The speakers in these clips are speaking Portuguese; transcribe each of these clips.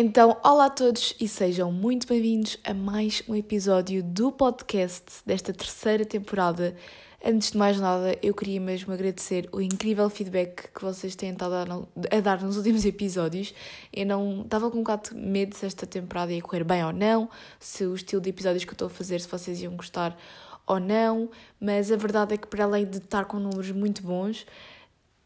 Então, olá a todos e sejam muito bem-vindos a mais um episódio do podcast desta terceira temporada. Antes de mais nada, eu queria mesmo agradecer o incrível feedback que vocês têm estado a dar nos últimos episódios. Eu não estava com um bocado de medo se esta temporada ia correr bem ou não, se o estilo de episódios que eu estou a fazer, se vocês iam gostar ou não, mas a verdade é que, para além de estar com números muito bons,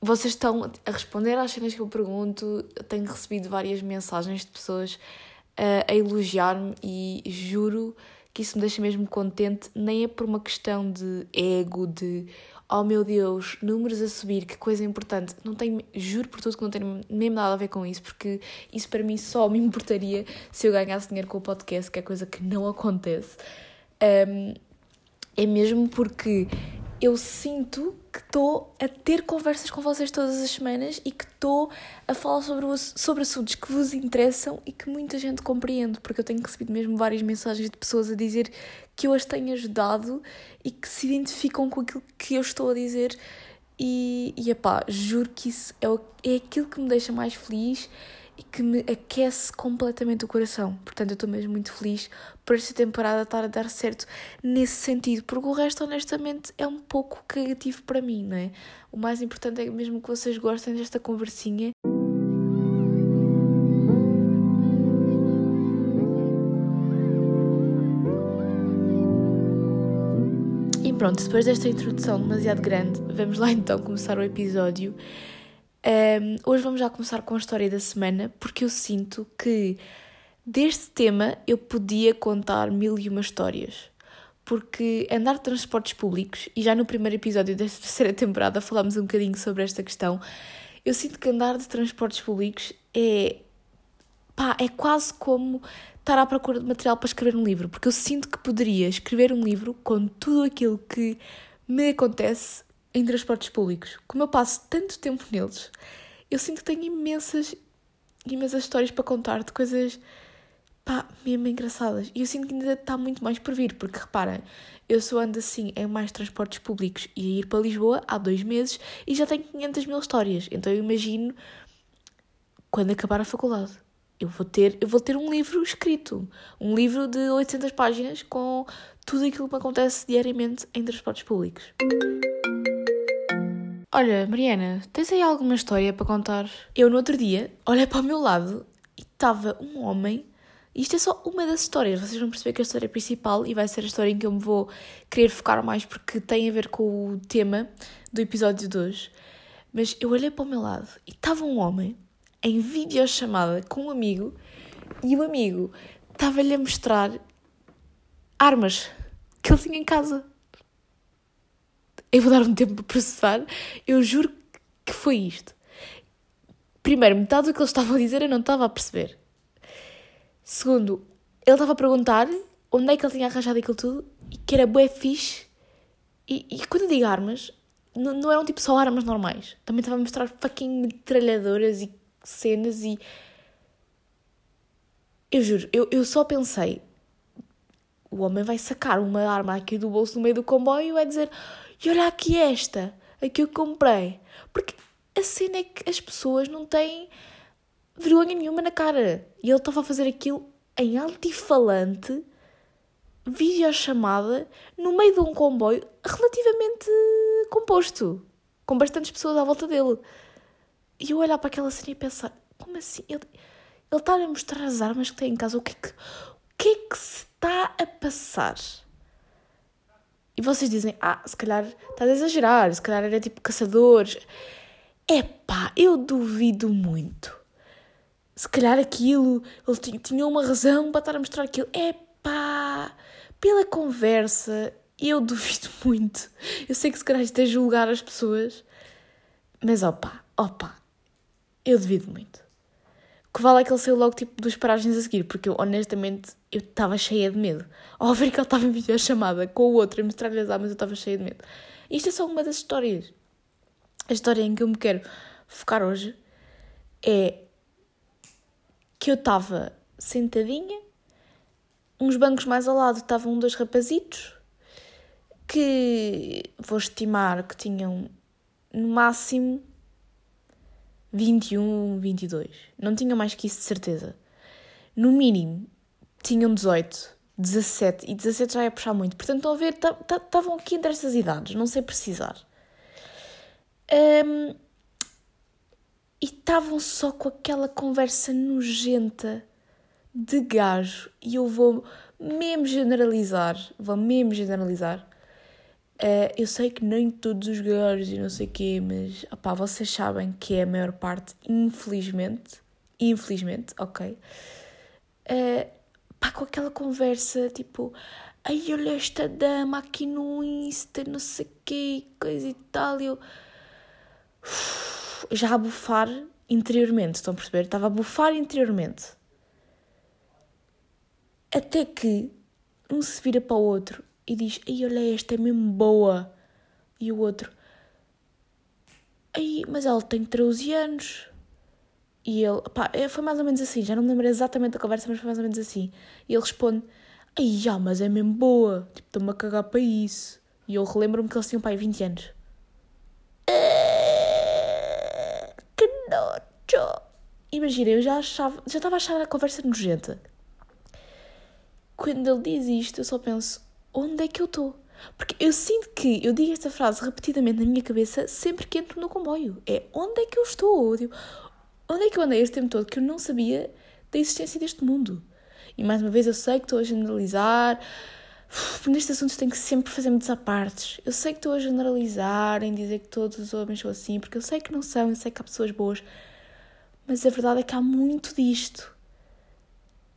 vocês estão a responder às cenas que eu pergunto. Eu tenho recebido várias mensagens de pessoas uh, a elogiar-me e juro que isso me deixa mesmo contente. Nem é por uma questão de ego, de oh meu Deus, números a subir, que coisa importante. Não tenho, juro por tudo que não tem mesmo nada a ver com isso, porque isso para mim só me importaria se eu ganhasse dinheiro com o podcast, que é coisa que não acontece. Um, é mesmo porque eu sinto que estou a ter conversas com vocês todas as semanas e que estou a falar sobre, o, sobre assuntos que vos interessam e que muita gente compreende, porque eu tenho recebido mesmo várias mensagens de pessoas a dizer que eu as tenho ajudado e que se identificam com aquilo que eu estou a dizer. E, e epá, juro que isso é, é aquilo que me deixa mais feliz e que me aquece completamente o coração. Portanto, eu estou mesmo muito feliz por esta temporada estar a dar certo nesse sentido, porque o resto, honestamente, é um pouco cagativo para mim, não é? O mais importante é mesmo que vocês gostem desta conversinha. E pronto, depois desta introdução demasiado grande, vamos lá então começar o episódio. Um, hoje vamos já começar com a história da semana, porque eu sinto que deste tema eu podia contar mil e uma histórias. Porque andar de transportes públicos, e já no primeiro episódio desta terceira temporada falámos um bocadinho sobre esta questão, eu sinto que andar de transportes públicos é. pá, é quase como estar à procura de material para escrever um livro, porque eu sinto que poderia escrever um livro com tudo aquilo que me acontece em transportes públicos, como eu passo tanto tempo neles, eu sinto que tenho imensas, imensas histórias para contar de coisas, pá, mesmo engraçadas. E eu sinto que ainda está muito mais por vir, porque reparem, eu só ando assim em mais transportes públicos e a ir para Lisboa há dois meses e já tenho 500 mil histórias. Então eu imagino quando acabar a faculdade. Eu vou, ter, eu vou ter um livro escrito, um livro de 800 páginas com tudo aquilo que me acontece diariamente em transportes públicos. Olha, Mariana, tens aí alguma história para contar? Eu, no outro dia, olhei para o meu lado e estava um homem. Isto é só uma das histórias, vocês vão perceber que a história principal e vai ser a história em que eu me vou querer focar mais porque tem a ver com o tema do episódio de hoje. Mas eu olhei para o meu lado e estava um homem em videochamada com um amigo e o amigo estava-lhe a mostrar armas que ele tinha em casa eu vou dar um tempo para processar, eu juro que foi isto. Primeiro, metade do que eles estavam a dizer eu não estava a perceber. Segundo, ele estava a perguntar onde é que ele tinha arranjado aquilo tudo e que era bué fixe. E, e quando eu digo armas, não, não eram tipo só armas normais. Também estava a mostrar fucking metralhadoras e cenas e. Eu juro, eu, eu só pensei. O homem vai sacar uma arma aqui do bolso no meio do comboio e vai dizer: e olha aqui esta, a que eu comprei. Porque a cena é que as pessoas não têm vergonha nenhuma na cara. E ele estava a fazer aquilo em altifalante, videochamada, no meio de um comboio relativamente composto, com bastantes pessoas à volta dele. E eu olhar para aquela cena e pensar, como assim? Ele, ele está a mostrar as armas que tem em casa. O que é que, o que, é que se está a passar? E vocês dizem, ah, se calhar estás a exagerar, se calhar era tipo caçadores. Epá, eu duvido muito. Se calhar aquilo, ele tinha uma razão para estar a mostrar aquilo. Epá, pela conversa, eu duvido muito. Eu sei que se calhar isto é julgar as pessoas, mas opá, opá, eu duvido muito que vale é que ele saiu logo tipo dos paragens a seguir, porque eu honestamente eu estava cheia de medo. Ao ver que ele estava em videochamada com o outro e mostrar-lhe as armas, eu estava cheia de medo. Isto é só uma das histórias. A história em que eu me quero focar hoje é que eu estava sentadinha, uns bancos mais ao lado estavam dois rapazitos que vou estimar que tinham no máximo 21, 22. Não tinha mais que isso de certeza. no mínimo, tinham 18, 17 e 17 já ia puxar muito. Portanto, estão a ver, estavam aqui entre estas idades, não sei precisar. Um, e estavam só com aquela conversa nojenta de gajo. E eu vou mesmo generalizar, vou mesmo generalizar. Uh, eu sei que nem todos os gajos e não sei o quê, mas opá, vocês sabem que é a maior parte, infelizmente. Infelizmente, ok. Uh, pá, com aquela conversa tipo, ai, olha esta dama aqui no Insta, não sei o quê, coisa e tal. Eu já a bufar interiormente, estão a perceber? Estava a bufar interiormente. Até que um se vira para o outro e diz: Ai, olha, esta é mesmo boa. E o outro: Ai, mas ela tem 13 anos. E ele, pá, é, foi mais ou menos assim, já não me lembro exatamente da conversa, mas foi mais ou menos assim. E ele responde: Ai, já, mas é mesmo boa, tipo, estou-me a cagar para isso. E eu relembro-me que eles tinham, pai, 20 anos. Eh, que nojo! Imagina, eu já achava, já estava a achar a conversa nojenta. Quando ele diz isto, eu só penso: onde é que eu estou? Porque eu sinto que eu digo esta frase repetidamente na minha cabeça sempre que entro no comboio. É onde é que eu estou? Tipo, Onde é que eu andei este tempo todo que eu não sabia da existência deste mundo? E mais uma vez eu sei que estou a generalizar, nestes assuntos tenho que sempre fazer muitos apartes. Eu sei que estou a generalizar em dizer que todos os homens são assim, porque eu sei que não são, eu sei que há pessoas boas, mas a verdade é que há muito disto.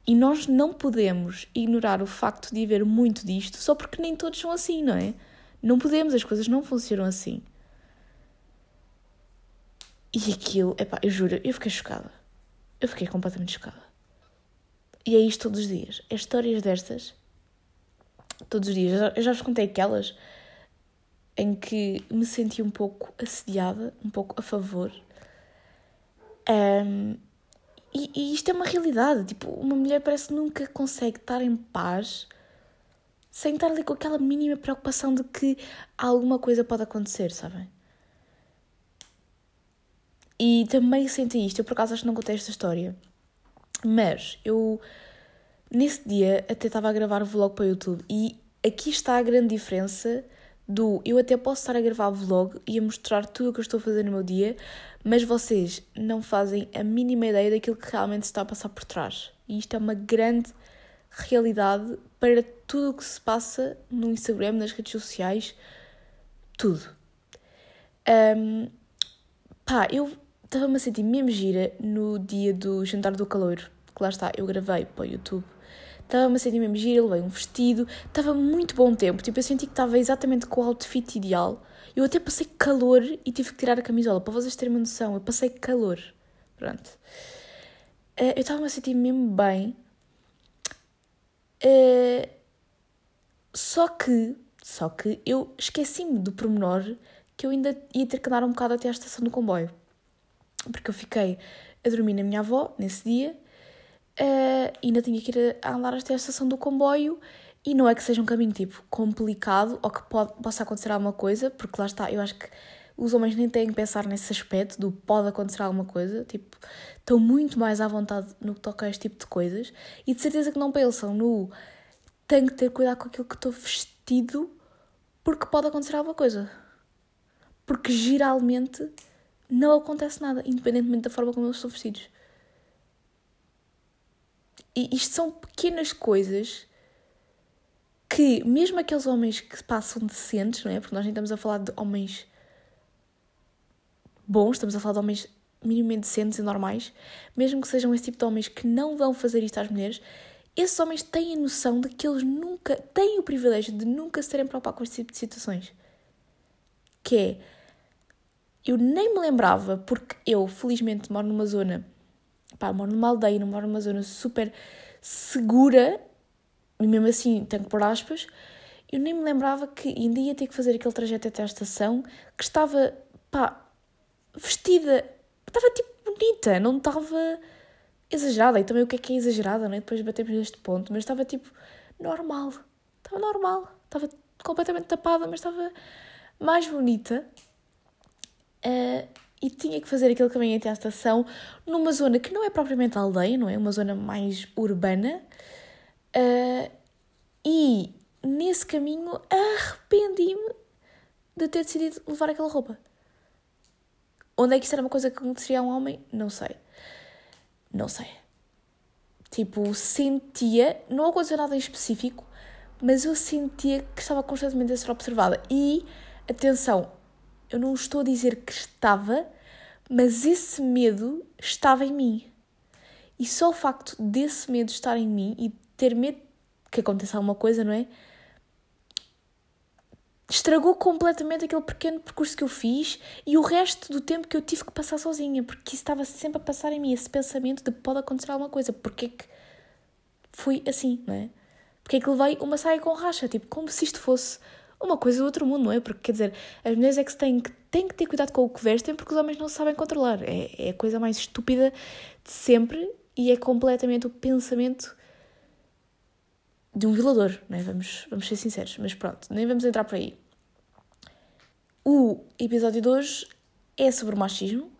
E nós não podemos ignorar o facto de haver muito disto só porque nem todos são assim, não é? Não podemos, as coisas não funcionam assim. E aquilo, epá, eu juro, eu fiquei chocada. Eu fiquei completamente chocada. E é isto todos os dias. É histórias destas, todos os dias. Eu já, vos contei aquelas em que me senti um pouco assediada, um pouco a favor. Um, e, e, isto é uma realidade. Tipo, uma mulher parece que nunca consegue estar em paz sem estar ali com aquela mínima preocupação de que alguma coisa pode acontecer, sabem? E também senti isto, eu por acaso acho que não contei esta história, mas eu nesse dia até estava a gravar o vlog para o YouTube e aqui está a grande diferença do eu até posso estar a gravar vlog e a mostrar tudo o que eu estou a fazer no meu dia, mas vocês não fazem a mínima ideia daquilo que realmente está a passar por trás. E isto é uma grande realidade para tudo o que se passa no Instagram, nas redes sociais, tudo. Um, pá, eu estava-me a sentir mesmo gira no dia do jantar do calor, que lá está, eu gravei para o YouTube. Estava-me a sentir mesmo gira, levei um vestido, estava muito bom tempo, tipo, eu senti que estava exatamente com o outfit ideal. Eu até passei calor e tive que tirar a camisola, para vocês terem uma noção, eu passei calor. Pronto. Uh, eu estava-me a sentir mesmo bem. Uh, só que, só que eu esqueci-me do pormenor que eu ainda ia ter que dar um bocado até à estação do comboio porque eu fiquei a dormir na minha avó nesse dia uh, ainda tinha que ir a, andar até a estação do comboio e não é que seja um caminho tipo complicado ou que pode, possa acontecer alguma coisa, porque lá está, eu acho que os homens nem têm que pensar nesse aspecto do pode acontecer alguma coisa, tipo, estão muito mais à vontade no que toca a este tipo de coisas e de certeza que não pensam no tenho que ter cuidado com aquilo que estou vestido porque pode acontecer alguma coisa. Porque geralmente não acontece nada, independentemente da forma como eles são vestidos. E isto são pequenas coisas que, mesmo aqueles homens que passam decentes, não é? Porque nós nem estamos a falar de homens bons, estamos a falar de homens minimamente decentes e normais, mesmo que sejam esse tipo de homens que não vão fazer isto às mulheres, esses homens têm a noção de que eles nunca têm o privilégio de nunca se terem preocupar com este tipo de situações. Que é eu nem me lembrava, porque eu felizmente moro numa zona, pá, moro numa aldeia, não moro numa zona super segura, e mesmo assim tenho pôr aspas, eu nem me lembrava que ainda ia ter que fazer aquele trajeto até à estação, que estava, pá, vestida, estava tipo bonita, não estava exagerada, e também o que é que é exagerada, não é? Depois batemos neste ponto, mas estava tipo normal, estava normal, estava completamente tapada, mas estava mais bonita Uh, e tinha que fazer aquele caminho até à estação numa zona que não é propriamente aldeia, não é? Uma zona mais urbana. Uh, e nesse caminho arrependi-me de ter decidido levar aquela roupa. Onde é que isso era uma coisa que aconteceria a um homem? Não sei. Não sei. Tipo, sentia, não aconteceu nada em específico, mas eu sentia que estava constantemente a ser observada. E, atenção, eu não estou a dizer que estava, mas esse medo estava em mim. E só o facto desse medo estar em mim e ter medo que aconteça alguma coisa, não é? Estragou completamente aquele pequeno percurso que eu fiz e o resto do tempo que eu tive que passar sozinha, porque isso estava sempre a passar em mim, esse pensamento de pode acontecer alguma coisa, porque é que fui assim, não é? Porque é que levei uma saia com racha, tipo, como se isto fosse uma coisa do outro mundo, não é? Porque, quer dizer, as mulheres é que têm que, têm que ter cuidado com o que vestem porque os homens não sabem controlar. É, é a coisa mais estúpida de sempre e é completamente o pensamento de um violador, não é? Vamos, vamos ser sinceros, mas pronto, nem vamos entrar por aí. O episódio de hoje é sobre machismo,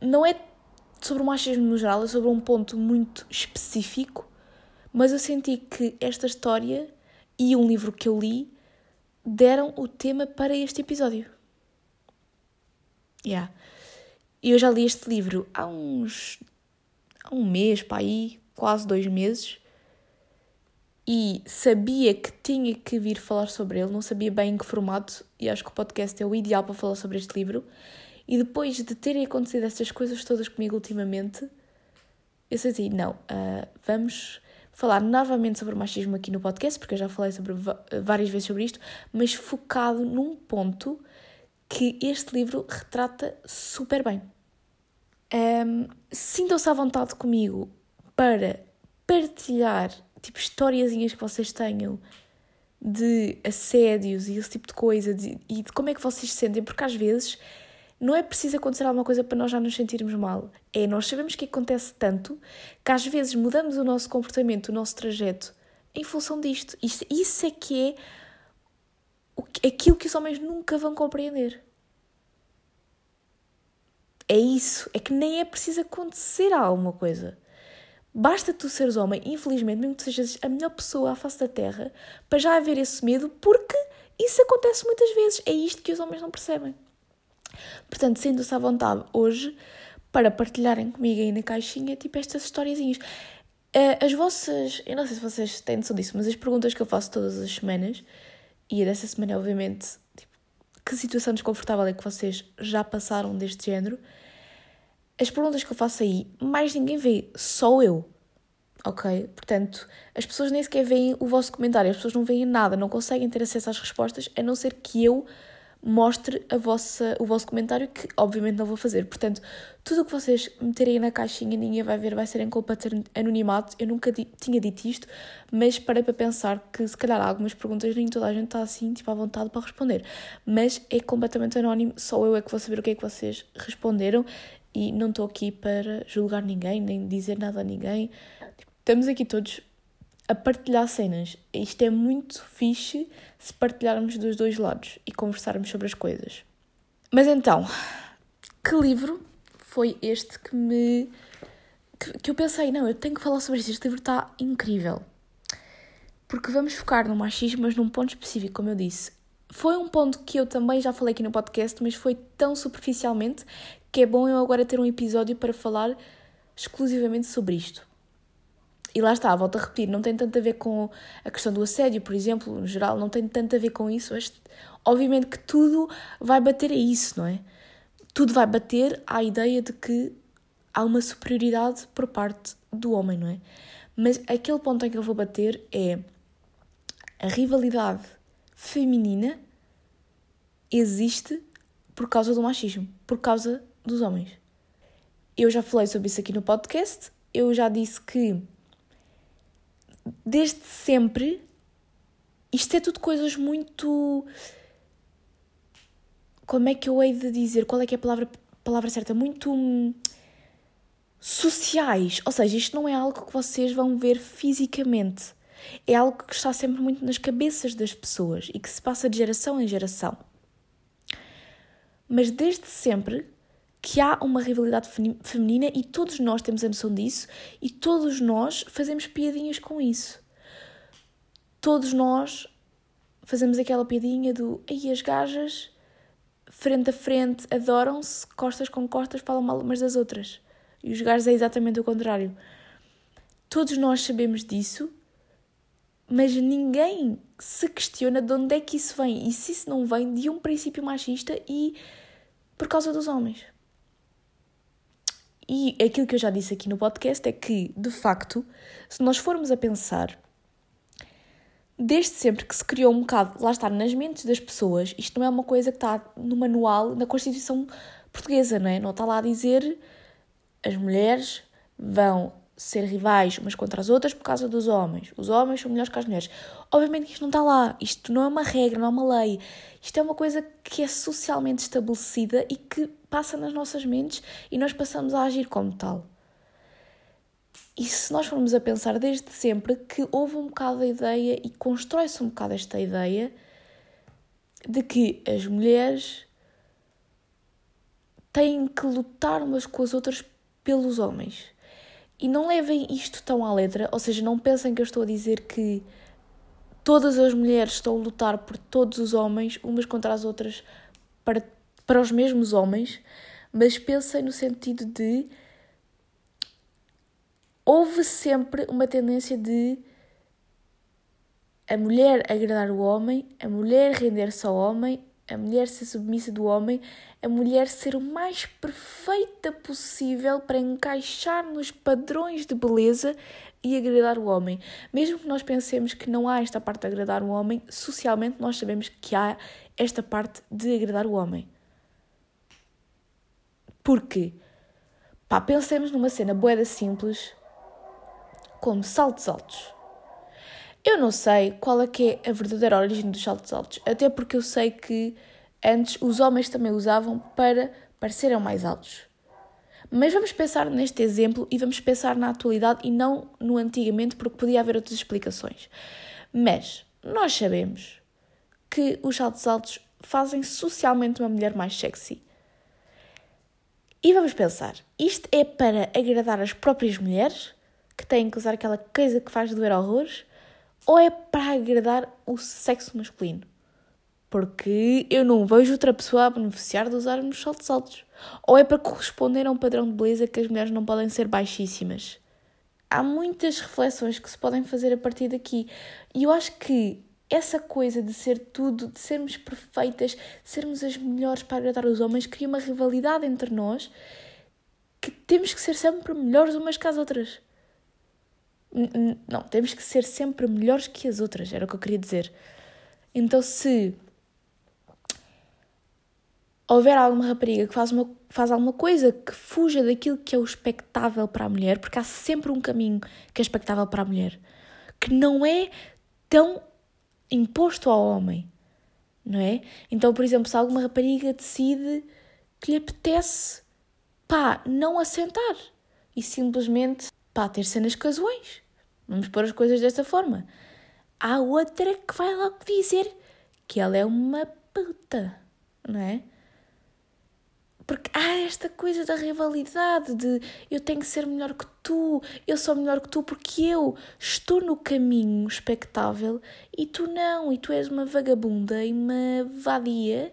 não é sobre o machismo no geral, é sobre um ponto muito específico, mas eu senti que esta história e um livro que eu li deram o tema para este episódio. Yeah. Eu já li este livro há uns. há um mês, para aí, quase dois meses, e sabia que tinha que vir falar sobre ele, não sabia bem em que formato, e acho que o podcast é o ideal para falar sobre este livro. E depois de terem acontecido estas coisas todas comigo ultimamente, eu senti, não, uh, vamos falar novamente sobre o machismo aqui no podcast, porque eu já falei sobre várias vezes sobre isto, mas focado num ponto que este livro retrata super bem. Um, Sintam-se à vontade comigo para partilhar tipo historiazinhas que vocês tenham de assédios e esse tipo de coisa de, e de como é que vocês se sentem, porque às vezes não é preciso acontecer alguma coisa para nós já nos sentirmos mal. É, nós sabemos que acontece tanto que às vezes mudamos o nosso comportamento, o nosso trajeto em função disto. Isso, isso é que é aquilo que os homens nunca vão compreender. É isso. É que nem é preciso acontecer alguma coisa. Basta tu seres homem, infelizmente, mesmo que sejas a melhor pessoa à face da Terra, para já haver esse medo, porque isso acontece muitas vezes. É isto que os homens não percebem. Portanto, sinto-se à vontade hoje para partilharem comigo aí na caixinha, tipo, estas historiazinhas. Uh, as vossas, eu não sei se vocês têm noção disso, mas as perguntas que eu faço todas as semanas, e dessa semana, obviamente, tipo, que situação desconfortável é que vocês já passaram deste género, as perguntas que eu faço aí, mais ninguém vê, só eu. Ok? Portanto, as pessoas nem sequer veem o vosso comentário, as pessoas não veem nada, não conseguem ter acesso às respostas, a não ser que eu mostre a vossa, o vosso comentário, que obviamente não vou fazer. Portanto, tudo o que vocês meterem na caixinha, ninguém vai ver, vai ser em culpa de ser anonimato. Eu nunca di tinha dito isto, mas parei para pensar que se calhar algumas perguntas nem toda a gente está assim, tipo, à vontade para responder. Mas é completamente anónimo, só eu é que vou saber o que é que vocês responderam e não estou aqui para julgar ninguém, nem dizer nada a ninguém. Tipo, estamos aqui todos a partilhar cenas. Isto é muito fixe se partilharmos dos dois lados e conversarmos sobre as coisas. Mas então, que livro foi este que me. que, que eu pensei, não, eu tenho que falar sobre isto, este livro está incrível. Porque vamos focar no machismo, mas num ponto específico, como eu disse. Foi um ponto que eu também já falei aqui no podcast, mas foi tão superficialmente que é bom eu agora ter um episódio para falar exclusivamente sobre isto. E lá está, volto a repetir, não tem tanto a ver com a questão do assédio, por exemplo, no geral, não tem tanto a ver com isso, mas obviamente que tudo vai bater a isso, não é? Tudo vai bater à ideia de que há uma superioridade por parte do homem, não é? Mas aquele ponto em que eu vou bater é a rivalidade feminina existe por causa do machismo, por causa dos homens. Eu já falei sobre isso aqui no podcast, eu já disse que desde sempre, isto é tudo coisas muito. Como é que eu hei de dizer? Qual é que é a palavra, palavra certa? Muito. Hum, sociais. Ou seja, isto não é algo que vocês vão ver fisicamente. É algo que está sempre muito nas cabeças das pessoas e que se passa de geração em geração. Mas desde sempre que há uma rivalidade feminina e todos nós temos a noção disso e todos nós fazemos piadinhas com isso. Todos nós fazemos aquela piadinha do aí as gajas frente a frente adoram-se, costas com costas falam mal umas das outras. E os gajos é exatamente o contrário. Todos nós sabemos disso, mas ninguém se questiona de onde é que isso vem e se isso não vem de um princípio machista e por causa dos homens. E aquilo que eu já disse aqui no podcast é que, de facto, se nós formos a pensar, desde sempre que se criou um bocado, lá está, nas mentes das pessoas, isto não é uma coisa que está no manual, na Constituição Portuguesa, não é? Não está lá a dizer as mulheres vão ser rivais umas contra as outras por causa dos homens. Os homens são melhores que as mulheres. Obviamente que isto não está lá. Isto não é uma regra, não é uma lei. Isto é uma coisa que é socialmente estabelecida e que passa nas nossas mentes e nós passamos a agir como tal. E se nós formos a pensar desde sempre que houve um bocado a ideia e constrói-se um bocado esta ideia de que as mulheres têm que lutar umas com as outras pelos homens. E não levem isto tão à letra, ou seja, não pensem que eu estou a dizer que todas as mulheres estão a lutar por todos os homens, umas contra as outras, para, para os mesmos homens, mas pensem no sentido de. Houve sempre uma tendência de a mulher agradar o homem, a mulher render-se ao homem, a mulher ser submissa do homem, a mulher ser o mais perfeita possível para encaixar nos padrões de beleza e agradar o homem. Mesmo que nós pensemos que não há esta parte de agradar o homem, socialmente nós sabemos que há esta parte de agradar o homem. Porquê? Pá, pensemos numa cena boeda simples, como saltos altos. Eu não sei qual é que é a verdadeira origem dos saltos altos, até porque eu sei que antes os homens também usavam para parecerem mais altos. Mas vamos pensar neste exemplo e vamos pensar na atualidade e não no antigamente, porque podia haver outras explicações. Mas nós sabemos que os saltos altos fazem socialmente uma mulher mais sexy. E vamos pensar, isto é para agradar as próprias mulheres, que têm que usar aquela coisa que faz doer horrores, ou é para agradar o sexo masculino? Porque eu não vejo outra pessoa a beneficiar de usar uns saltos altos. Ou é para corresponder a um padrão de beleza que as mulheres não podem ser baixíssimas. Há muitas reflexões que se podem fazer a partir daqui. E eu acho que essa coisa de ser tudo, de sermos perfeitas, de sermos as melhores para agradar os homens, cria uma rivalidade entre nós que temos que ser sempre melhores umas que as outras. Não, temos que ser sempre melhores que as outras, era o que eu queria dizer. Então, se houver alguma rapariga que faz, uma, faz alguma coisa que fuja daquilo que é o expectável para a mulher, porque há sempre um caminho que é expectável para a mulher, que não é tão imposto ao homem, não é? Então, por exemplo, se alguma rapariga decide que lhe apetece, pá, não assentar e simplesmente, pá, ter cenas casuais. Vamos pôr as coisas desta forma. Há outra que vai logo dizer que ela é uma puta, não é? Porque há esta coisa da rivalidade de eu tenho que ser melhor que tu, eu sou melhor que tu porque eu estou no caminho expectável e tu não, e tu és uma vagabunda e uma vadia,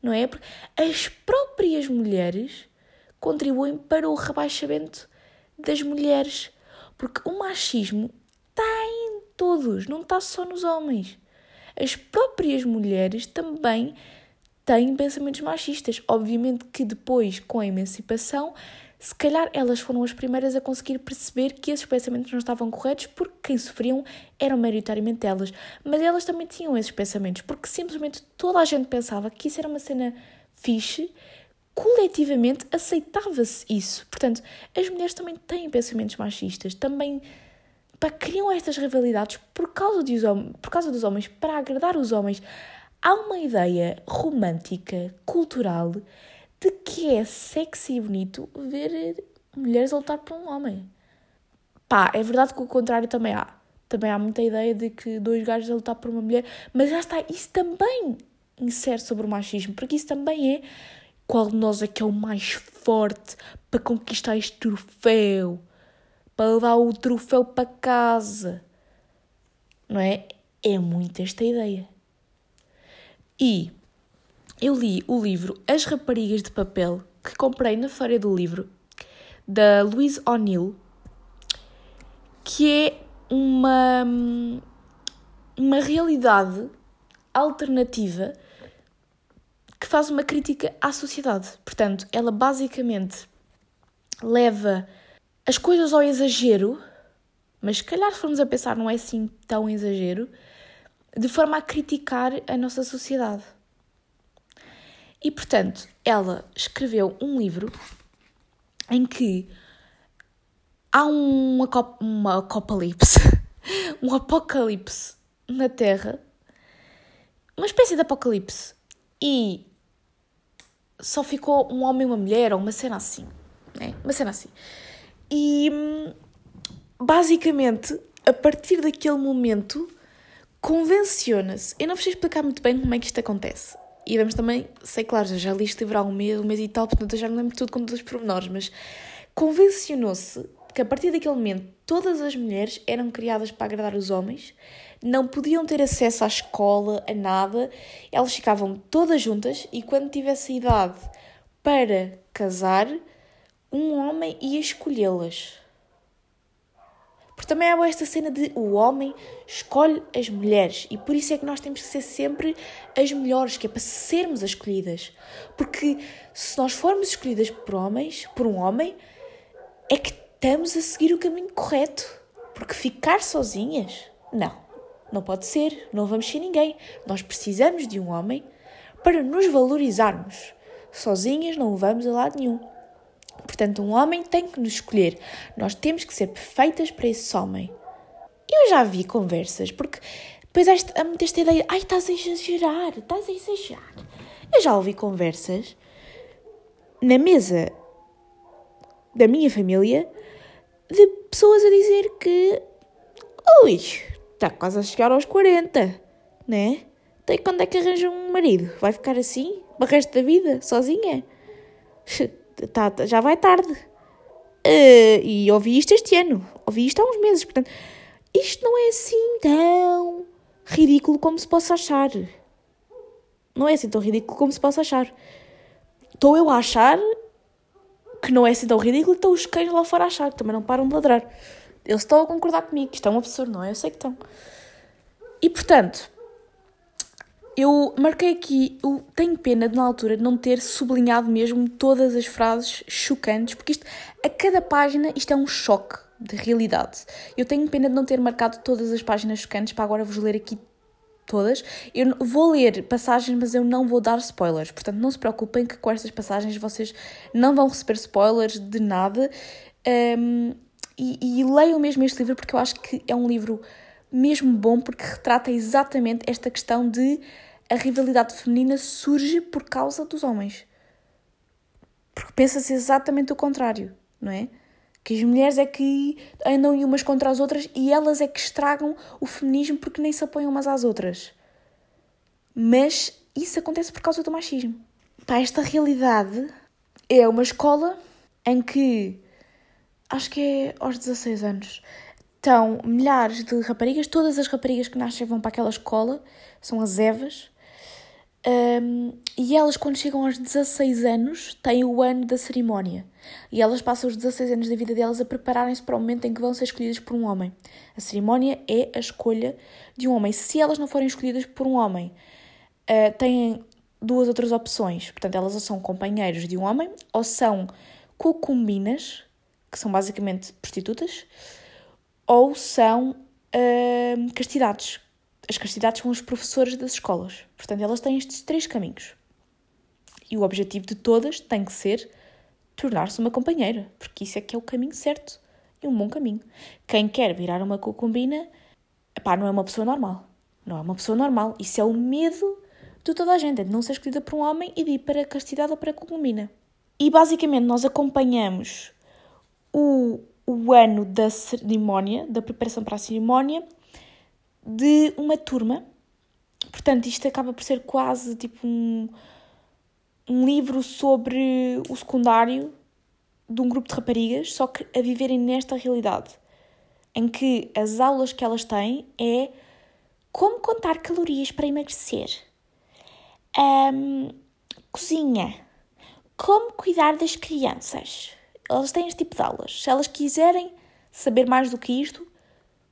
não é? Porque as próprias mulheres contribuem para o rebaixamento das mulheres. Porque o machismo está em todos, não está só nos homens. As próprias mulheres também têm pensamentos machistas. Obviamente que depois, com a emancipação, se calhar elas foram as primeiras a conseguir perceber que esses pensamentos não estavam corretos porque quem sofriam eram maioritariamente elas. Mas elas também tinham esses pensamentos porque simplesmente toda a gente pensava que isso era uma cena fixe, coletivamente aceitava-se isso. Portanto, as mulheres também têm pensamentos machistas, também criam estas rivalidades por causa, de, por causa dos homens, para agradar os homens há uma ideia romântica, cultural, de que é sexy e bonito ver mulheres a lutar por um homem. Pá, é verdade que o contrário também há. Também há muita ideia de que dois gajos a lutar por uma mulher, mas já está, isso também insere sobre o machismo, porque isso também é qual de nós é que é o mais forte para conquistar este troféu, para levar o troféu para casa. Não é? É muito esta ideia. E eu li o livro As Raparigas de Papel, que comprei na Feira do Livro, da Louise O'Neill, que é uma, uma realidade alternativa que faz uma crítica à sociedade. Portanto, ela basicamente leva as coisas ao exagero, mas se calhar formos a pensar não é assim tão exagero, de forma a criticar a nossa sociedade. E portanto, ela escreveu um livro em que há um, uma apocalipse, um apocalipse na Terra, uma espécie de apocalipse, e só ficou um homem e uma mulher, ou uma cena assim, né? uma cena assim. E basicamente, a partir daquele momento, convenciona-se. Eu não vos sei explicar muito bem como é que isto acontece. E vamos também, sei, claro, já li este livro há um mês, um mês e tal, portanto eu já não lembro tudo com todos os pormenores, mas convencionou-se que a partir daquele momento todas as mulheres eram criadas para agradar os homens, não podiam ter acesso à escola, a nada, elas ficavam todas juntas e quando tivesse idade para casar, um homem ia escolhê-las. Porque também há esta cena de o homem escolhe as mulheres e por isso é que nós temos que ser sempre as melhores, que é para sermos as escolhidas. Porque se nós formos escolhidas por homens, por um homem, é que estamos a seguir o caminho correto. Porque ficar sozinhas, não, não pode ser, não vamos ser ninguém. Nós precisamos de um homem para nos valorizarmos. Sozinhas não vamos a lado nenhum. Portanto, um homem tem que nos escolher. Nós temos que ser perfeitas para esse homem. Eu já vi conversas, porque depois há muita esta ideia, ai, estás a exagerar, estás a exagerar. Eu já ouvi conversas na mesa da minha família de pessoas a dizer que, ui, está quase a chegar aos 40, né? Então, quando é que arranja um marido? Vai ficar assim, o resto da vida, sozinha? tá, tá, já vai tarde. Uh, e ouvi isto este ano, ouvi isto há uns meses, portanto, isto não é assim tão ridículo como se possa achar. Não é assim tão ridículo como se possa achar. Estou eu a achar que não é assim tão ridículo, estão os cães lá fora a achar, que também não param de ladrar. Eles estão a concordar comigo, que isto é um absurdo, não é? Eu sei que estão. E portanto, eu marquei aqui, eu tenho pena de na altura não ter sublinhado mesmo todas as frases chocantes, porque isto, a cada página, isto é um choque de realidade. Eu tenho pena de não ter marcado todas as páginas chocantes para agora vos ler aqui todas. Eu vou ler passagens, mas eu não vou dar spoilers. Portanto, não se preocupem que com estas passagens vocês não vão receber spoilers de nada. Um, e, e leiam mesmo este livro porque eu acho que é um livro mesmo bom porque retrata exatamente esta questão de a rivalidade feminina surge por causa dos homens. Porque pensa-se exatamente o contrário, não é? Que as mulheres é que andam umas contra as outras e elas é que estragam o feminismo porque nem se apoiam umas às outras. Mas isso acontece por causa do machismo. Pá, esta realidade é uma escola em que acho que é aos 16 anos estão milhares de raparigas, todas as raparigas que nascem vão para aquela escola, são as Evas, um, e elas, quando chegam aos 16 anos, têm o ano da cerimónia. E elas passam os 16 anos da vida delas a prepararem-se para o momento em que vão ser escolhidas por um homem. A cerimónia é a escolha de um homem. Se elas não forem escolhidas por um homem, uh, têm duas outras opções. Portanto, elas ou são companheiros de um homem, ou são concumbinas, que são basicamente prostitutas, ou são uh, castidades, as castidades são os professores das escolas. Portanto, elas têm estes três caminhos. E o objetivo de todas tem que ser tornar-se uma companheira, porque isso é que é o caminho certo e um bom caminho. Quem quer virar uma concubina, pá, não é uma pessoa normal. Não é uma pessoa normal. Isso é o medo de toda a gente, é de não ser escolhida por um homem e de ir para a castidade ou para a concubina. E basicamente nós acompanhamos o, o ano da cerimónia, da preparação para a cerimónia, de uma turma. Portanto, isto acaba por ser quase tipo um, um livro sobre o secundário de um grupo de raparigas, só que a viverem nesta realidade, em que as aulas que elas têm é como contar calorias para emagrecer, um, cozinha, como cuidar das crianças. Elas têm este tipo de aulas. Se elas quiserem saber mais do que isto,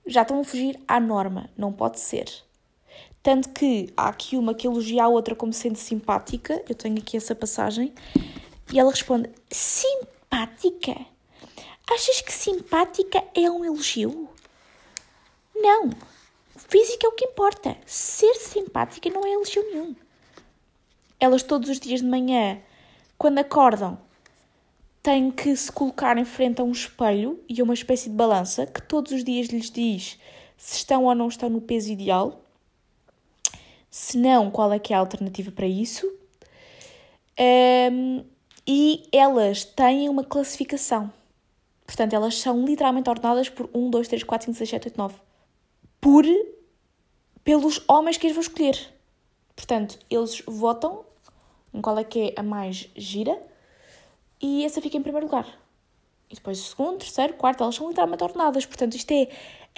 já estão a fugir à norma. Não pode ser. Tanto que há aqui uma que elogia a outra como sendo simpática. Eu tenho aqui essa passagem. E ela responde: Simpática? Achas que simpática é um elogio? Não. Física é o que importa. Ser simpática não é elogio nenhum. Elas todos os dias de manhã, quando acordam, têm que se colocar em frente a um espelho e a uma espécie de balança que todos os dias lhes diz se estão ou não estão no peso ideal. Se não, qual é que é a alternativa para isso? Um, e elas têm uma classificação. Portanto, elas são literalmente ordenadas por 1, 2, 3, 4, 5, 6, 7, 8, 9. Por, pelos homens que eles vão escolher. Portanto, eles votam em qual é que é a mais gira e essa fica em primeiro lugar. E depois o segundo, terceiro, quarto, elas são literalmente ordenadas. Portanto, isto é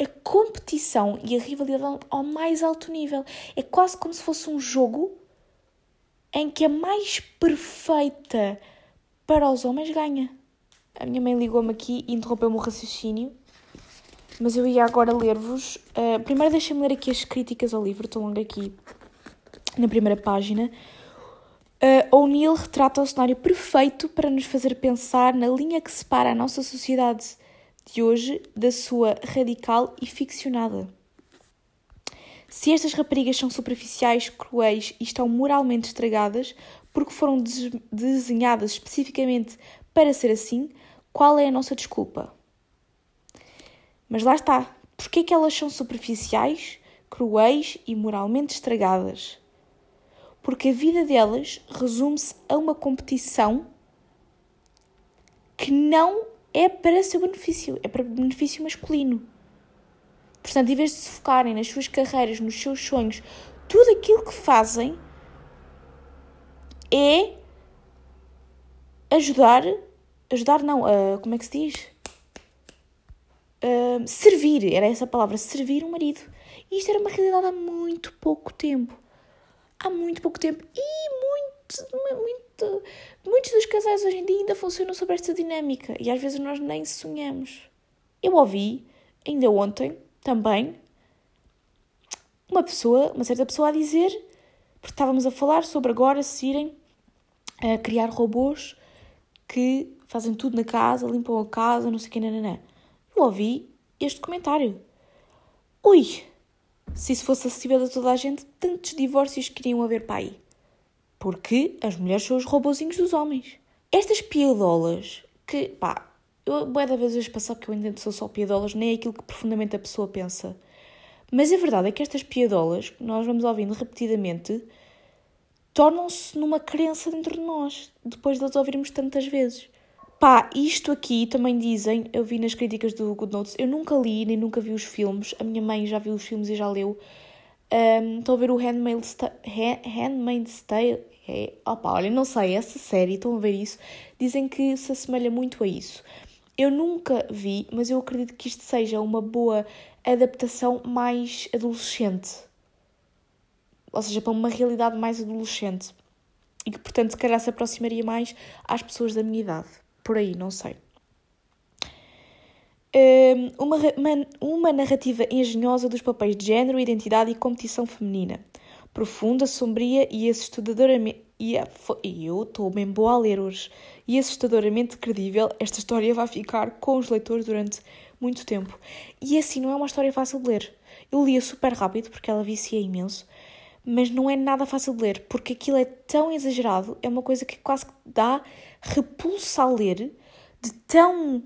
a competição e a rivalidade ao mais alto nível. É quase como se fosse um jogo em que a mais perfeita para os homens ganha. A minha mãe ligou-me aqui e interrompeu-me o raciocínio, mas eu ia agora ler-vos. Uh, primeiro, deixem-me ler aqui as críticas ao livro, estão logo aqui na primeira página. Uh, O'Neill retrata o cenário perfeito para nos fazer pensar na linha que separa a nossa sociedade de hoje da sua radical e ficcionada. Se estas raparigas são superficiais, cruéis e estão moralmente estragadas porque foram desenhadas especificamente para ser assim, qual é a nossa desculpa? Mas lá está. Porquê que elas são superficiais, cruéis e moralmente estragadas? Porque a vida delas resume-se a uma competição que não é para seu benefício, é para benefício masculino. Portanto, em vez de se focarem nas suas carreiras, nos seus sonhos, tudo aquilo que fazem é ajudar, ajudar não, uh, como é que se diz? Uh, servir, era essa a palavra, servir o marido. E isto era uma realidade há muito pouco tempo há muito pouco tempo e muito, muito, muitos dos casais hoje em dia ainda funcionam sobre esta dinâmica e às vezes nós nem sonhamos. Eu ouvi, ainda ontem, também, uma pessoa, uma certa pessoa a dizer, porque estávamos a falar sobre agora se irem a criar robôs que fazem tudo na casa, limpam a casa, não sei o que, nananã. Eu ouvi este comentário. Ui, se isso fosse acessível a toda a gente, tantos divórcios queriam haver para aí. Porque as mulheres são os robozinhos dos homens. Estas piadolas, que, pá, eu boa da vez passar que eu ainda sou só piadolas, nem é aquilo que profundamente a pessoa pensa. Mas a verdade é que estas piadolas, que nós vamos ouvindo repetidamente, tornam-se numa crença dentro de nós, depois de as ouvirmos tantas vezes. Pá, isto aqui também dizem, eu vi nas críticas do Good Notes, eu nunca li nem nunca vi os filmes, a minha mãe já viu os filmes e já leu. Um, a ver o Handmaid's, Handmaid's Tale? É, opa, olha, não sei, essa série, estão a ver isso, dizem que se assemelha muito a isso. Eu nunca vi, mas eu acredito que isto seja uma boa adaptação mais adolescente. Ou seja, para uma realidade mais adolescente. E que, portanto, se calhar se aproximaria mais às pessoas da minha idade por aí, não sei. Uma, uma, uma narrativa engenhosa dos papéis de género, identidade e competição feminina. Profunda, sombria e assustadoramente. E eu estou bem boa a ler hoje. E assustadoramente credível, esta história vai ficar com os leitores durante muito tempo. E assim, não é uma história fácil de ler. Eu lia super rápido porque ela vicia imenso, mas não é nada fácil de ler porque aquilo é tão exagerado, é uma coisa que quase dá repulsa a ler de tão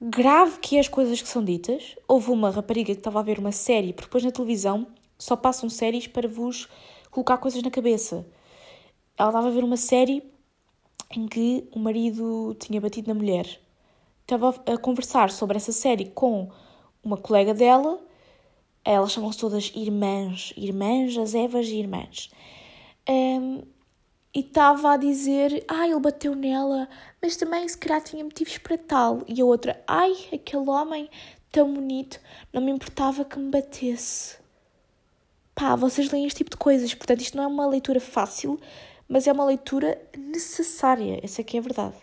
grave que é as coisas que são ditas. Houve uma rapariga que estava a ver uma série, porque depois na televisão só passam séries para vos colocar coisas na cabeça. Ela estava a ver uma série em que o marido tinha batido na mulher. Estava a conversar sobre essa série com uma colega dela. Elas chamam-se todas irmãs, irmãs, as Evas e irmãs. Um, e estava a dizer, ai, ele bateu nela, mas também se calhar tinha motivos para tal. E a outra, ai, aquele homem tão bonito, não me importava que me batesse. Pá, vocês leem este tipo de coisas, portanto isto não é uma leitura fácil, mas é uma leitura necessária, essa que é a verdade.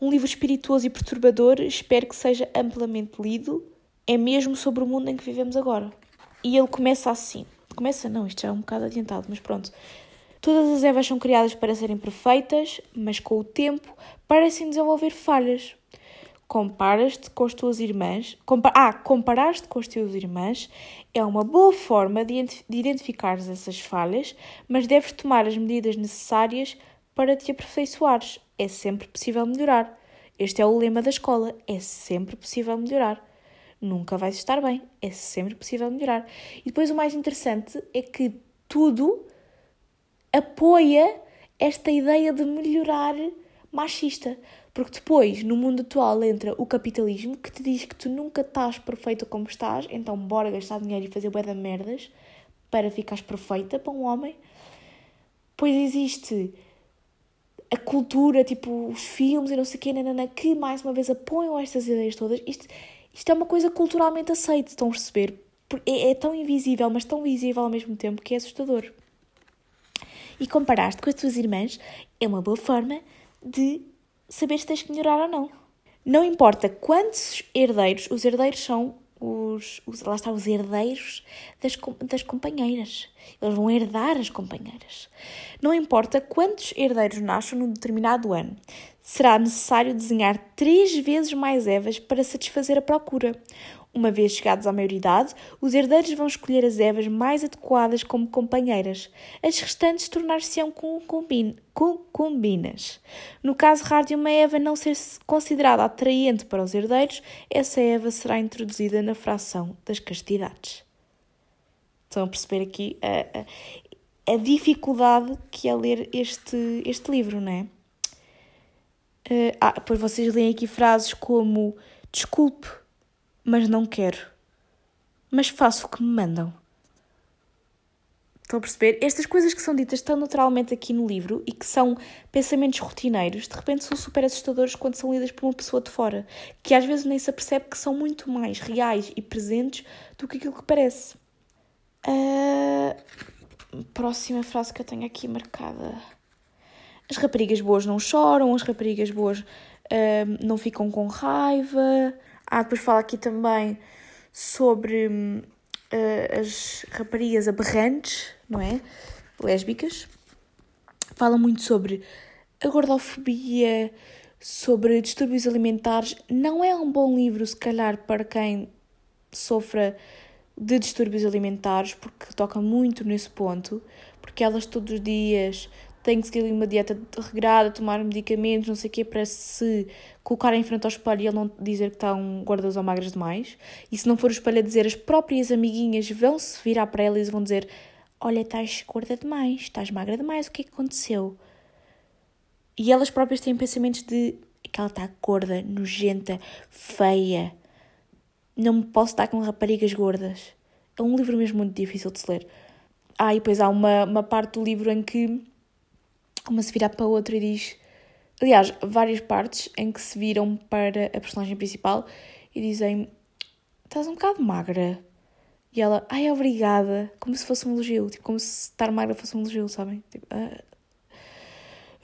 Um livro espirituoso e perturbador, espero que seja amplamente lido, é mesmo sobre o mundo em que vivemos agora. E ele começa assim. Começa, não, isto já é um bocado adiantado, mas pronto. Todas as Evas são criadas para serem perfeitas, mas com o tempo parecem desenvolver falhas. Comparas-te com as tuas irmãs. Compa ah, comparar-te com as tuas irmãs é uma boa forma de, de identificar essas falhas, mas deves tomar as medidas necessárias para te aperfeiçoares. É sempre possível melhorar. Este é o lema da escola: é sempre possível melhorar. Nunca vais estar bem, é sempre possível melhorar. E depois o mais interessante é que tudo apoia esta ideia de melhorar machista. Porque depois, no mundo atual, entra o capitalismo que te diz que tu nunca estás perfeita como estás, então bora gastar dinheiro e fazer bué de merdas para ficares perfeita para um homem. Pois existe a cultura, tipo os filmes e não sei o nanana, que mais uma vez apoiam estas ideias todas. Isto, isto é uma coisa culturalmente aceita, estão a perceber? É, é tão invisível, mas tão visível ao mesmo tempo que é assustador. E comparar-te com as tuas irmãs é uma boa forma de saber se tens que melhorar ou não. Não importa quantos herdeiros, os herdeiros são os, os, lá está, os herdeiros das, das companheiras. Eles vão herdar as companheiras. Não importa quantos herdeiros nasçam num determinado ano, será necessário desenhar três vezes mais Evas para satisfazer a procura. Uma vez chegados à maioridade, os herdeiros vão escolher as Evas mais adequadas como companheiras. As restantes tornar-se-ão concubinas. No caso raro de uma Eva não ser considerada atraente para os herdeiros, essa Eva será introduzida na fração das castidades. Estão a perceber aqui a, a, a dificuldade que é ler este, este livro, não é? Uh, ah, vocês leem aqui frases como desculpe mas não quero. Mas faço o que me mandam. Estão a perceber? Estas coisas que são ditas tão naturalmente aqui no livro e que são pensamentos rotineiros, de repente são super assustadores quando são lidas por uma pessoa de fora, que às vezes nem se apercebe que são muito mais reais e presentes do que aquilo que parece. Uh... Próxima frase que eu tenho aqui marcada. As raparigas boas não choram, as raparigas boas uh, não ficam com raiva. Ah, depois fala aqui também sobre uh, as raparigas aberrantes, não é? Lésbicas. Fala muito sobre a gordofobia, sobre distúrbios alimentares. Não é um bom livro, se calhar, para quem sofra de distúrbios alimentares, porque toca muito nesse ponto, porque elas todos os dias tem que seguir uma dieta regrada, tomar medicamentos, não sei o quê, para se colocar em frente ao espelho e ele não dizer que estão gordas ou magras demais. E se não for o espelho a dizer, as próprias amiguinhas vão se virar para elas e vão dizer: Olha, estás gorda demais, estás magra demais, o que é que aconteceu? E elas próprias têm pensamentos de que ela está gorda, nojenta, feia. Não me posso estar com raparigas gordas. É um livro mesmo muito difícil de se ler. Ah, e depois há uma, uma parte do livro em que uma se vira para a outra e diz. Aliás, várias partes em que se viram para a personagem principal e dizem: Estás um bocado magra. E ela, ai, obrigada. Como se fosse um elogio. Tipo, como se estar magra fosse um elogio, sabem? Tipo, uh...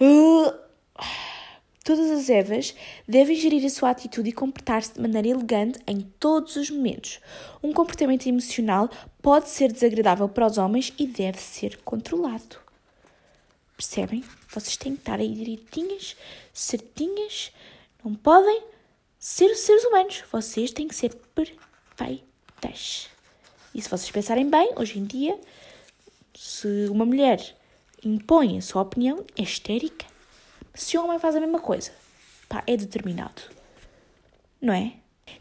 Uh... Todas as Evas devem gerir a sua atitude e comportar-se de maneira elegante em todos os momentos. Um comportamento emocional pode ser desagradável para os homens e deve ser controlado. Percebem? Vocês têm que estar aí direitinhas, certinhas. Não podem ser seres humanos. Vocês têm que ser perfeitas. E se vocês pensarem bem, hoje em dia, se uma mulher impõe a sua opinião, é histérica. Se o homem faz a mesma coisa, pá, é determinado. Não é?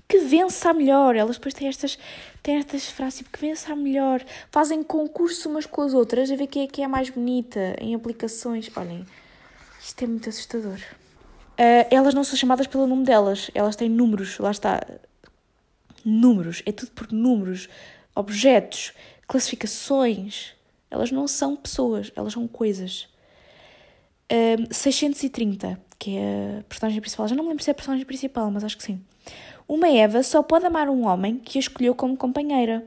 Que vença melhor. Elas depois têm estas, têm estas frases tipo, que vença melhor. Fazem concurso umas com as outras a ver quem é que é mais bonita em aplicações. Olhem, isto é muito assustador. Uh, elas não são chamadas pelo nome delas, elas têm números, lá está. Números, é tudo por números, objetos, classificações. Elas não são pessoas, elas são coisas. Um, 630, que é a personagem principal. Já não me lembro se é a personagem principal, mas acho que sim. Uma Eva só pode amar um homem que a escolheu como companheira.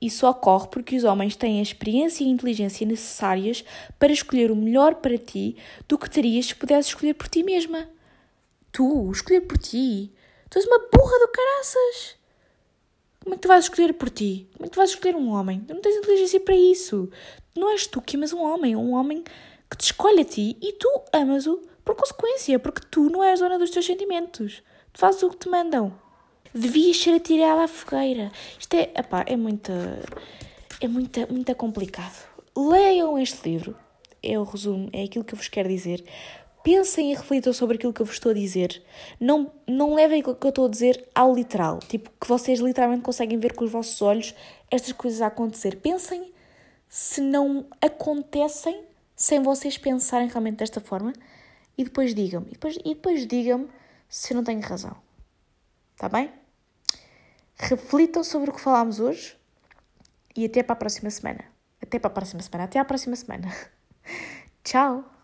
Isso ocorre porque os homens têm a experiência e a inteligência necessárias para escolher o melhor para ti do que terias se pudesses escolher por ti mesma. Tu, escolher por ti? Tu és uma burra do caraças! Como é que tu vais escolher por ti? Como é que tu vais escolher um homem? Tu não tens inteligência para isso. Não és tu que amas um homem, um homem que te escolhe a ti e tu amas-o por consequência, porque tu não és dona dos teus sentimentos. Tu fazes o que te mandam. Devias ser atirada à fogueira. Isto é, epá, é muito, é muito, muito complicado. Leiam este livro. É o resumo, é aquilo que eu vos quero dizer. Pensem e reflitam sobre aquilo que eu vos estou a dizer. Não, não levem o que eu estou a dizer ao literal. Tipo, que vocês literalmente conseguem ver com os vossos olhos estas coisas a acontecer. Pensem se não acontecem sem vocês pensarem realmente desta forma e depois digam-me. E depois, e depois digam-me se eu não tenho razão. Está bem? Reflitam sobre o que falámos hoje e até para a próxima semana. Até para a próxima semana. Até à próxima semana. Tchau!